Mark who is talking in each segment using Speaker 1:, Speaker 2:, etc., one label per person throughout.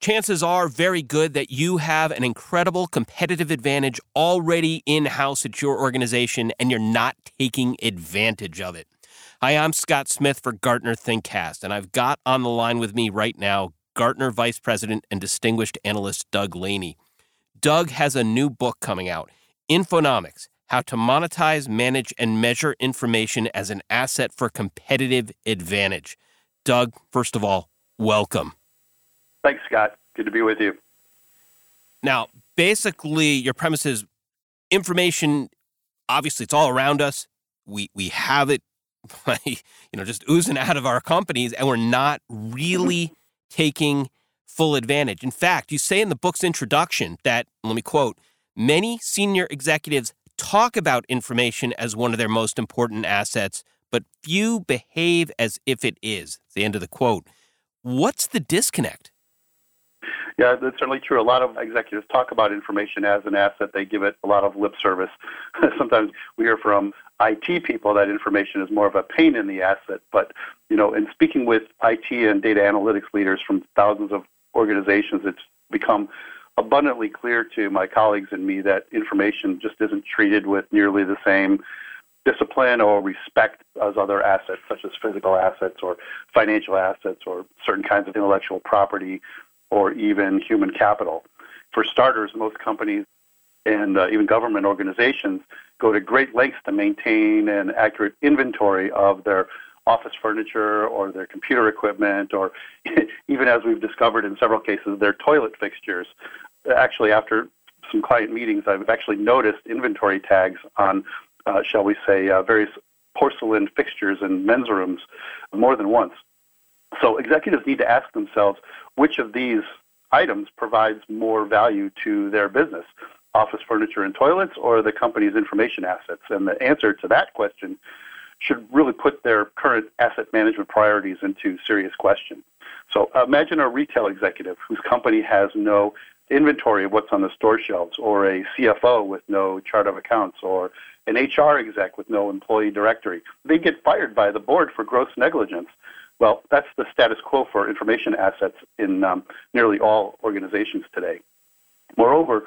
Speaker 1: chances are very good that you have an incredible competitive advantage already in house at your organization and you're not taking advantage of it. Hi, I'm Scott Smith for Gartner ThinkCast, and I've got on the line with me right now Gartner Vice President and Distinguished Analyst Doug Laney. Doug has a new book coming out Infonomics How to Monetize, Manage, and Measure Information as an Asset for Competitive Advantage. Doug, first of all, welcome.
Speaker 2: Thanks, Scott. Good to be with you.
Speaker 1: Now, basically, your premise is information. Obviously, it's all around us. We we have it, you know, just oozing out of our companies, and we're not really taking full advantage. In fact, you say in the book's introduction that, let me quote, many senior executives talk about information as one of their most important assets, but few behave as if it is. It's the end of the quote. What's the disconnect?
Speaker 2: Yeah, that's certainly true. A lot of executives talk about information as an asset. They give it a lot of lip service. Sometimes we hear from IT people that information is more of a pain in the asset. But, you know, in speaking with IT and data analytics leaders from thousands of organizations, it's become abundantly clear to my colleagues and me that information just isn't treated with nearly the same discipline or respect as other assets, such as physical assets or financial assets or certain kinds of intellectual property or even human capital. For starters, most companies and uh, even government organizations go to great lengths to maintain an accurate inventory of their office furniture or their computer equipment or even as we've discovered in several cases their toilet fixtures actually after some client meetings i've actually noticed inventory tags on uh, shall we say uh, various porcelain fixtures in men's rooms more than once so executives need to ask themselves which of these items provides more value to their business office furniture and toilets or the company's information assets? And the answer to that question should really put their current asset management priorities into serious question. So imagine a retail executive whose company has no inventory of what's on the store shelves, or a CFO with no chart of accounts, or an HR exec with no employee directory. They get fired by the board for gross negligence. Well, that's the status quo for information assets in um, nearly all organizations today. Moreover,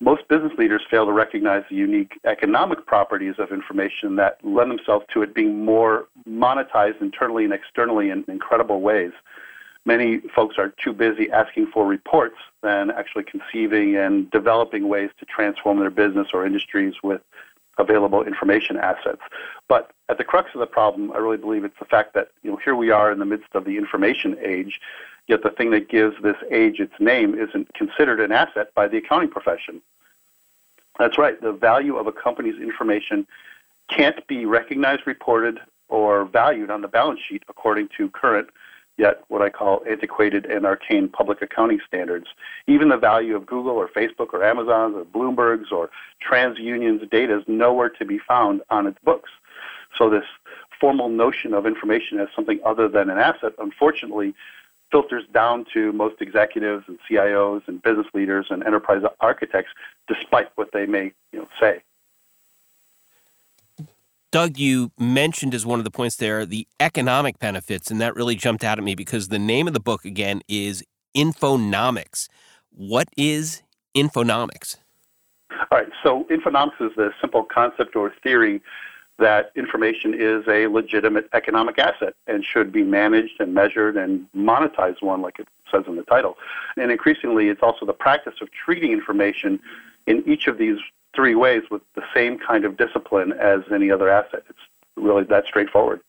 Speaker 2: most business leaders fail to recognize the unique economic properties of information that lend themselves to it being more monetized internally and externally in incredible ways. Many folks are too busy asking for reports than actually conceiving and developing ways to transform their business or industries with available information assets. But at the crux of the problem, I really believe it's the fact that you know here we are in the midst of the information age, yet the thing that gives this age its name isn't considered an asset by the accounting profession. That's right. The value of a company's information can't be recognized, reported, or valued on the balance sheet according to current yet what I call antiquated and arcane public accounting standards. Even the value of Google or Facebook or Amazon's or Bloomberg's or TransUnion's data is nowhere to be found on its books. So this formal notion of information as something other than an asset, unfortunately, filters down to most executives and CIOs and business leaders and enterprise architects, despite what they may you know, say.
Speaker 1: Doug, you mentioned as one of the points there the economic benefits, and that really jumped out at me because the name of the book again is Infonomics. What is Infonomics?
Speaker 2: All right, so Infonomics is the simple concept or theory that information is a legitimate economic asset and should be managed and measured and monetized one, like it says in the title. And increasingly, it's also the practice of treating information in each of these three ways with the same kind of discipline as any other asset. It's really that straightforward.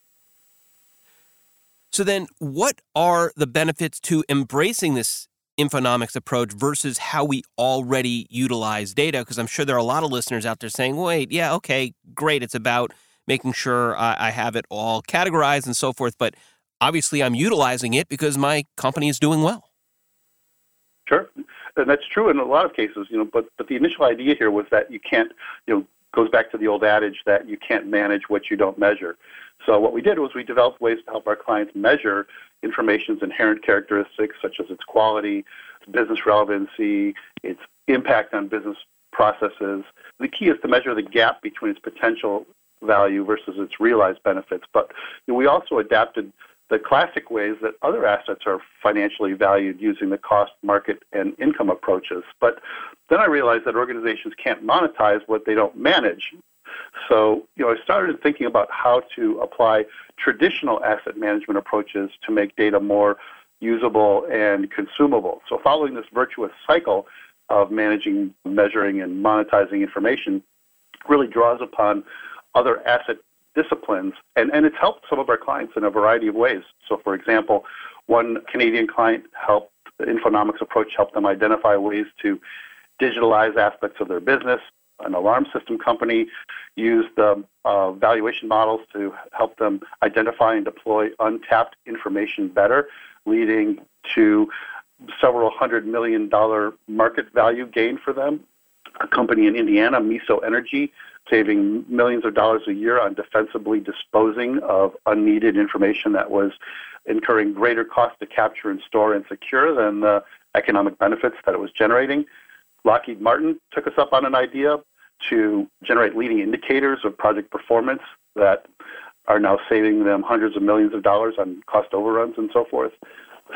Speaker 1: So then, what are the benefits to embracing this infonomics approach versus how we already utilize data? Because I'm sure there are a lot of listeners out there saying, wait, yeah, okay, great. It's about making sure I, I have it all categorized and so forth. But obviously, I'm utilizing it because my company is doing well.
Speaker 2: Sure and that's true in a lot of cases, you know. But but the initial idea here was that you can't, you know, goes back to the old adage that you can't manage what you don't measure. So what we did was we developed ways to help our clients measure information's inherent characteristics, such as its quality, its business relevancy, its impact on business processes. The key is to measure the gap between its potential value versus its realized benefits. But we also adapted the classic ways that other assets are financially valued using the cost, market, and income approaches. But then I realized that organizations can't monetize what they don't manage. So, you know, I started thinking about how to apply traditional asset management approaches to make data more usable and consumable. So, following this virtuous cycle of managing, measuring, and monetizing information really draws upon other asset disciplines, and, and it's helped some of our clients in a variety of ways. So, for example, one Canadian client helped the Infonomics approach help them identify ways to digitalize aspects of their business. An alarm system company used the uh, valuation models to help them identify and deploy untapped information better, leading to several hundred million dollar market value gain for them. A company in Indiana, Miso Energy, saving millions of dollars a year on defensively disposing of unneeded information that was incurring greater cost to capture and store and secure than the economic benefits that it was generating. Lockheed Martin took us up on an idea to generate leading indicators of project performance that are now saving them hundreds of millions of dollars on cost overruns and so forth.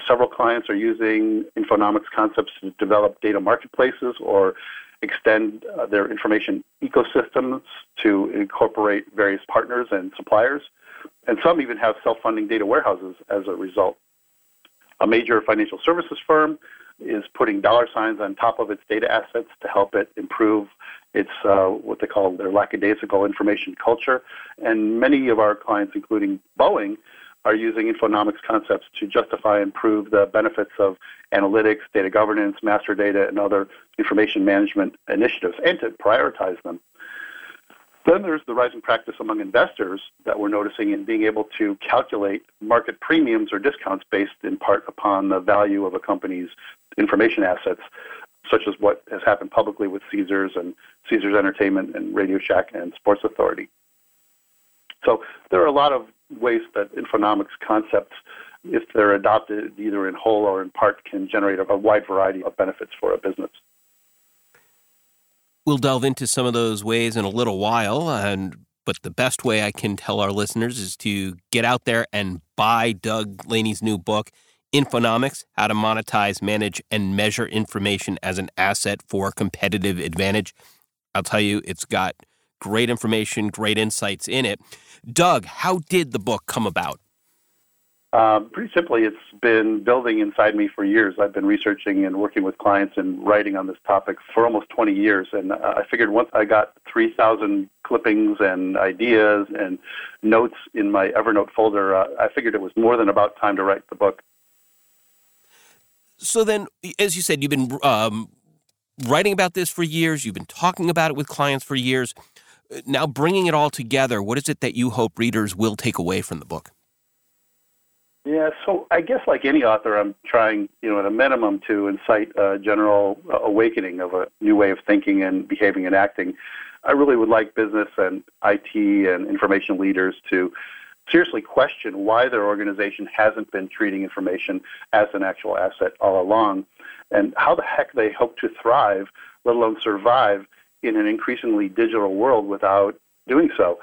Speaker 2: Several clients are using Infonomics concepts to develop data marketplaces or extend uh, their information ecosystems to incorporate various partners and suppliers. And some even have self funding data warehouses as a result. A major financial services firm is putting dollar signs on top of its data assets to help it improve its uh, what they call their lackadaisical information culture. And many of our clients, including Boeing, are using Infonomics concepts to justify and prove the benefits of analytics, data governance, master data, and other information management initiatives, and to prioritize them. Then there's the rising practice among investors that we're noticing in being able to calculate market premiums or discounts based in part upon the value of a company's information assets, such as what has happened publicly with Caesars and Caesars Entertainment and Radio Shack and Sports Authority. So there are a lot of ways that Infonomics concepts, if they're adopted either in whole or in part, can generate a wide variety of benefits for a business.
Speaker 1: We'll delve into some of those ways in a little while, and but the best way I can tell our listeners is to get out there and buy Doug Laney's new book, Infonomics: How to Monetize, Manage, and Measure Information as an Asset for Competitive Advantage. I'll tell you, it's got great information, great insights in it. Doug, how did the book come about?
Speaker 2: Um, pretty simply, it's been building inside me for years. I've been researching and working with clients and writing on this topic for almost 20 years. And uh, I figured once I got 3,000 clippings and ideas and notes in my Evernote folder, uh, I figured it was more than about time to write the book.
Speaker 1: So then, as you said, you've been um, writing about this for years. You've been talking about it with clients for years. Now, bringing it all together, what is it that you hope readers will take away from the book?
Speaker 2: Yeah, so I guess like any author, I'm trying, you know, at a minimum to incite a general awakening of a new way of thinking and behaving and acting. I really would like business and IT and information leaders to seriously question why their organization hasn't been treating information as an actual asset all along and how the heck they hope to thrive, let alone survive in an increasingly digital world without doing so.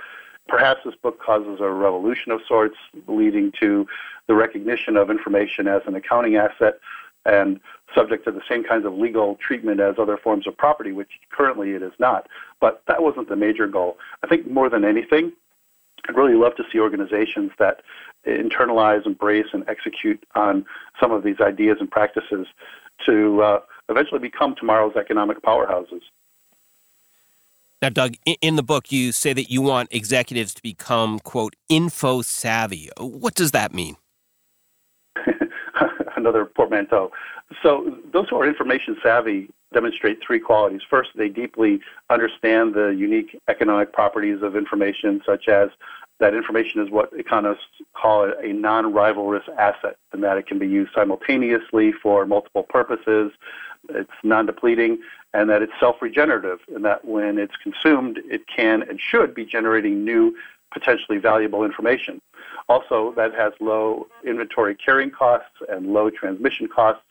Speaker 2: Perhaps this book causes a revolution of sorts, leading to the recognition of information as an accounting asset and subject to the same kinds of legal treatment as other forms of property, which currently it is not. But that wasn't the major goal. I think more than anything, I'd really love to see organizations that internalize, embrace, and execute on some of these ideas and practices to uh, eventually become tomorrow's economic powerhouses.
Speaker 1: Now, Doug, in the book, you say that you want executives to become, quote, info savvy. What does that mean?
Speaker 2: Another portmanteau. So, those who are information savvy demonstrate three qualities. First, they deeply understand the unique economic properties of information, such as that information is what economists call a non rivalrous asset, and that it can be used simultaneously for multiple purposes. It's non depleting, and that it's self regenerative, and that when it's consumed, it can and should be generating new, potentially valuable information. Also, that has low inventory carrying costs and low transmission costs,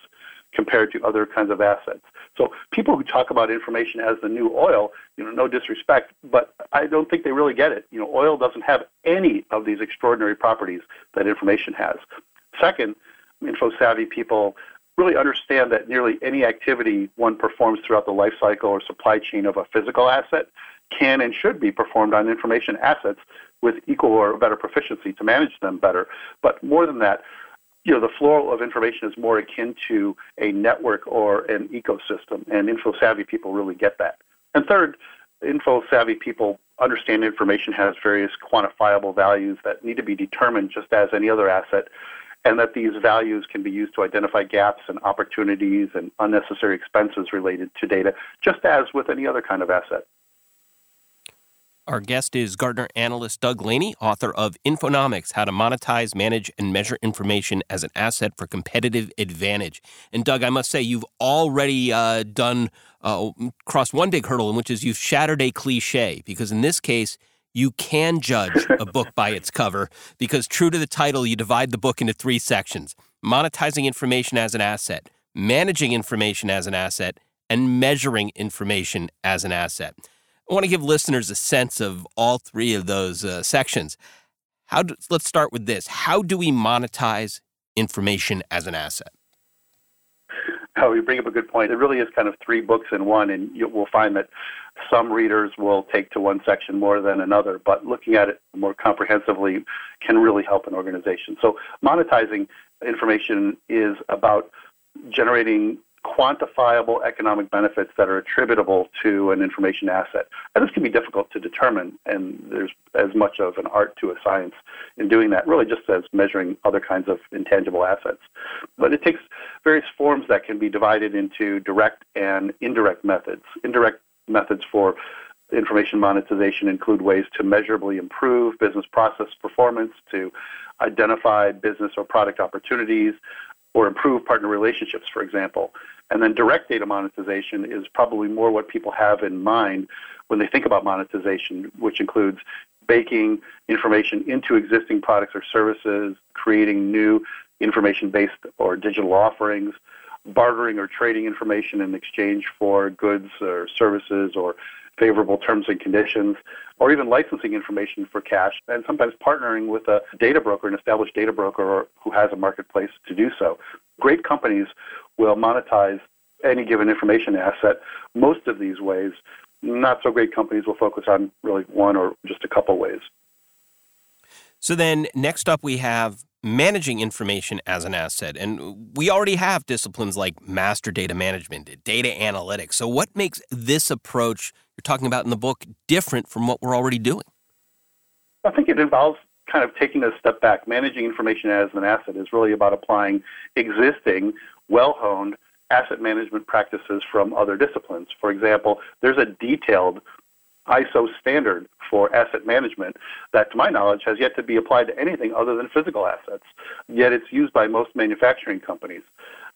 Speaker 2: compared to other kinds of assets. So people who talk about information as the new oil, you know, no disrespect, but I don't think they really get it. You know, oil doesn't have any of these extraordinary properties that information has. Second, info savvy people really understand that nearly any activity one performs throughout the life cycle or supply chain of a physical asset can and should be performed on information assets with equal or better proficiency to manage them better. But more than that, you know, the flow of information is more akin to a network or an ecosystem, and info savvy people really get that. And third, info savvy people understand information has various quantifiable values that need to be determined just as any other asset, and that these values can be used to identify gaps and opportunities and unnecessary expenses related to data, just as with any other kind of asset.
Speaker 1: Our guest is Gartner analyst Doug Laney, author of Infonomics How to Monetize, Manage, and Measure Information as an Asset for Competitive Advantage. And Doug, I must say, you've already uh, done, uh, crossed one big hurdle, which is you've shattered a cliche, because in this case, you can judge a book by its cover, because true to the title, you divide the book into three sections monetizing information as an asset, managing information as an asset, and measuring information as an asset. I want to give listeners a sense of all three of those uh, sections. How do, let's start with this. How do we monetize information as an asset?
Speaker 2: Oh, you bring up a good point. It really is kind of three books in one, and you will find that some readers will take to one section more than another, but looking at it more comprehensively can really help an organization. So, monetizing information is about generating quantifiable economic benefits that are attributable to an information asset. And this can be difficult to determine, and there's as much of an art to a science in doing that, really just as measuring other kinds of intangible assets. But it takes various forms that can be divided into direct and indirect methods. Indirect methods for information monetization include ways to measurably improve business process performance, to identify business or product opportunities, or improve partner relationships, for example. And then direct data monetization is probably more what people have in mind when they think about monetization, which includes baking information into existing products or services, creating new information based or digital offerings, bartering or trading information in exchange for goods or services or favorable terms and conditions, or even licensing information for cash, and sometimes partnering with a data broker, an established data broker who has a marketplace to do so. Great companies will monetize any given information asset most of these ways. Not so great companies will focus on really one or just a couple ways.
Speaker 1: So then, next up, we have managing information as an asset. And we already have disciplines like master data management, data analytics. So, what makes this approach you're talking about in the book different from what we're already doing?
Speaker 2: I think it involves kind of taking a step back. Managing information as an asset is really about applying existing, well honed asset management practices from other disciplines. For example, there's a detailed ISO standard for asset management that, to my knowledge, has yet to be applied to anything other than physical assets, yet it's used by most manufacturing companies.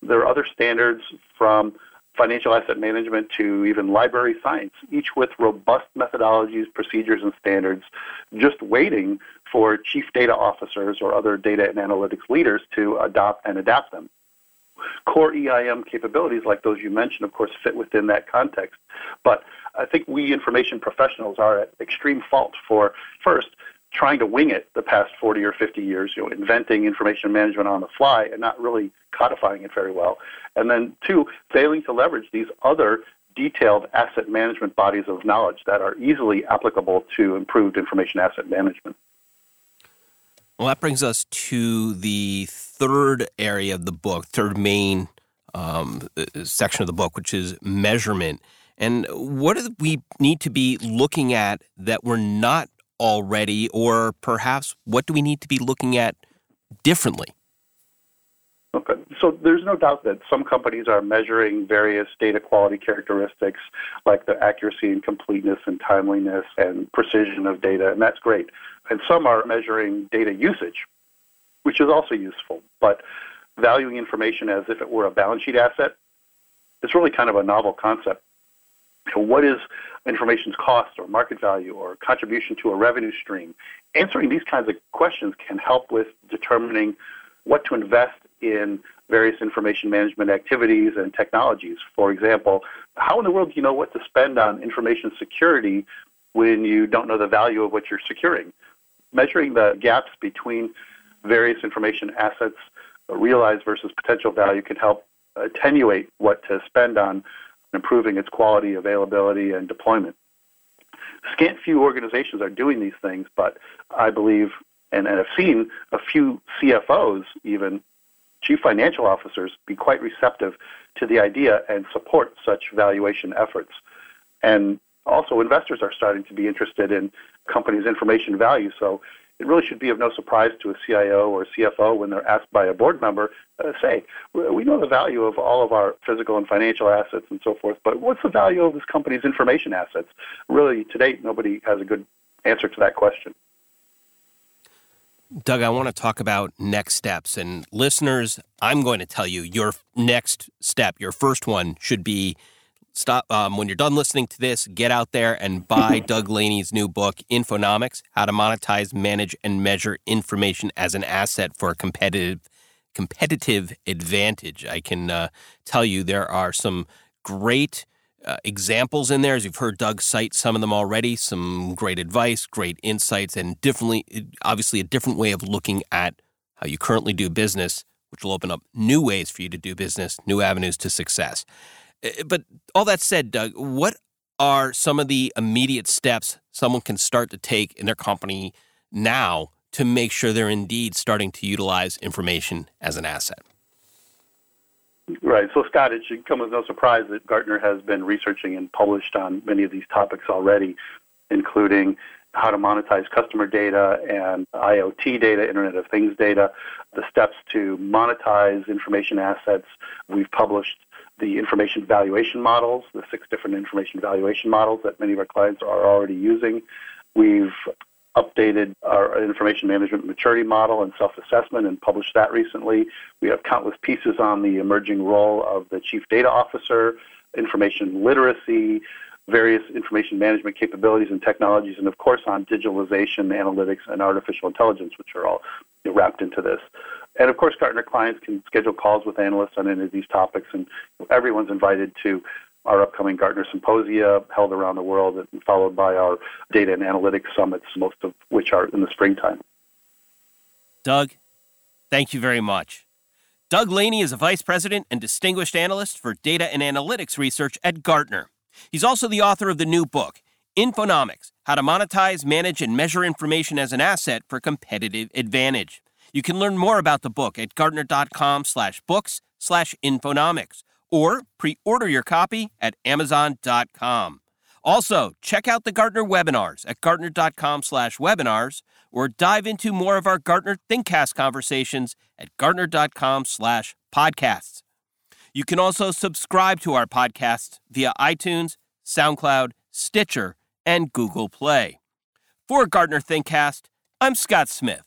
Speaker 2: There are other standards from financial asset management to even library science, each with robust methodologies, procedures, and standards, just waiting for chief data officers or other data and analytics leaders to adopt and adapt them. Core EIM capabilities like those you mentioned, of course, fit within that context. But I think we information professionals are at extreme fault for, first, trying to wing it the past 40 or 50 years, you know, inventing information management on the fly and not really codifying it very well. And then two, failing to leverage these other detailed asset management bodies of knowledge that are easily applicable to improved information asset management.
Speaker 1: Well, that brings us to the third area of the book, third main um, section of the book, which is measurement. And what do we need to be looking at that we're not already, or perhaps what do we need to be looking at differently?
Speaker 2: Okay. So there's no doubt that some companies are measuring various data quality characteristics like the accuracy and completeness and timeliness and precision of data, and that's great and some are measuring data usage, which is also useful. But valuing information as if it were a balance sheet asset is really kind of a novel concept. So what is information's cost or market value or contribution to a revenue stream? Answering these kinds of questions can help with determining what to invest in various information management activities and technologies. For example, how in the world do you know what to spend on information security when you don't know the value of what you're securing? Measuring the gaps between various information assets, realized versus potential value, can help attenuate what to spend on improving its quality, availability, and deployment. Scant few organizations are doing these things, but I believe and, and have seen a few CFOs, even chief financial officers, be quite receptive to the idea and support such valuation efforts. And also, investors are starting to be interested in companies' information value. So it really should be of no surprise to a CIO or CFO when they're asked by a board member, uh, say, we know the value of all of our physical and financial assets and so forth, but what's the value of this company's information assets? Really, to date, nobody has a good answer to that question.
Speaker 1: Doug, I want to talk about next steps. And listeners, I'm going to tell you your next step, your first one should be stop um, when you're done listening to this get out there and buy doug laney's new book infonomics how to monetize manage and measure information as an asset for a competitive competitive advantage. I can uh, tell you there are some great uh, examples in there. As you've heard doug cite some of them already some great advice great insights and differently obviously a different way of looking at how you currently do business which will open up new ways for you to do business new avenues to success Eh, eh, but all that said, Doug, what are some of the immediate steps someone can start to take in their company now to make sure they're indeed starting to utilize information as an asset?
Speaker 2: Right. So, Scott, it should come as no surprise that Gartner has been researching and published on many of these topics already, including how to monetize customer data and IoT data, Internet of Things data, the steps to monetize information assets. We've published the information valuation models, the six different information valuation models that many of our clients are already using. We've updated our information management maturity model and self-assessment and published that recently. We have countless pieces on the emerging role of the chief data officer, information literacy, various information management capabilities and technologies, and of course on digitalization, analytics, and artificial intelligence, which are all wrapped into this. And of course, Gartner clients can schedule calls with analysts on any of these topics, and everyone's invited to our upcoming Gartner symposia held around the world, and followed by our data and analytics summits, most of which are in the springtime.
Speaker 1: Doug, thank you very much. Doug Laney is a vice president and distinguished analyst for data and analytics research at Gartner. He's also the author of the new book, Infonomics How to Monetize, Manage, and Measure Information as an Asset for Competitive Advantage. You can learn more about the book at Gartner.com slash books slash Infonomics or pre-order your copy at Amazon.com. Also, check out the Gartner webinars at Gartner.com slash webinars or dive into more of our Gartner ThinkCast conversations at Gartner.com slash podcasts. You can also subscribe to our podcast via iTunes, SoundCloud, Stitcher, and Google Play. For Gartner ThinkCast, I'm Scott Smith.